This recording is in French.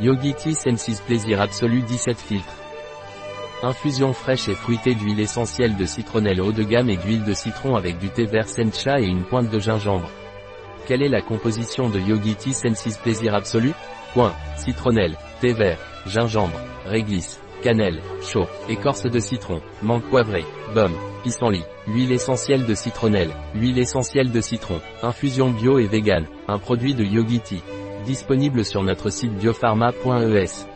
Yogi Tea Senses Plaisir Absolu 17 filtres. Infusion fraîche et fruitée d'huile essentielle de citronnelle haut de gamme et d'huile de citron avec du thé vert sencha et une pointe de gingembre. Quelle est la composition de Yogi Tea Senses Plaisir Absolu? Point. Citronnelle, thé vert, gingembre, réglisse, cannelle, chaud, écorce de citron, menthe poivrée, baume, pissenlit, huile essentielle de citronnelle, huile essentielle de citron, infusion bio et vegan, un produit de Yogi Tea. Disponible sur notre site biopharma.es.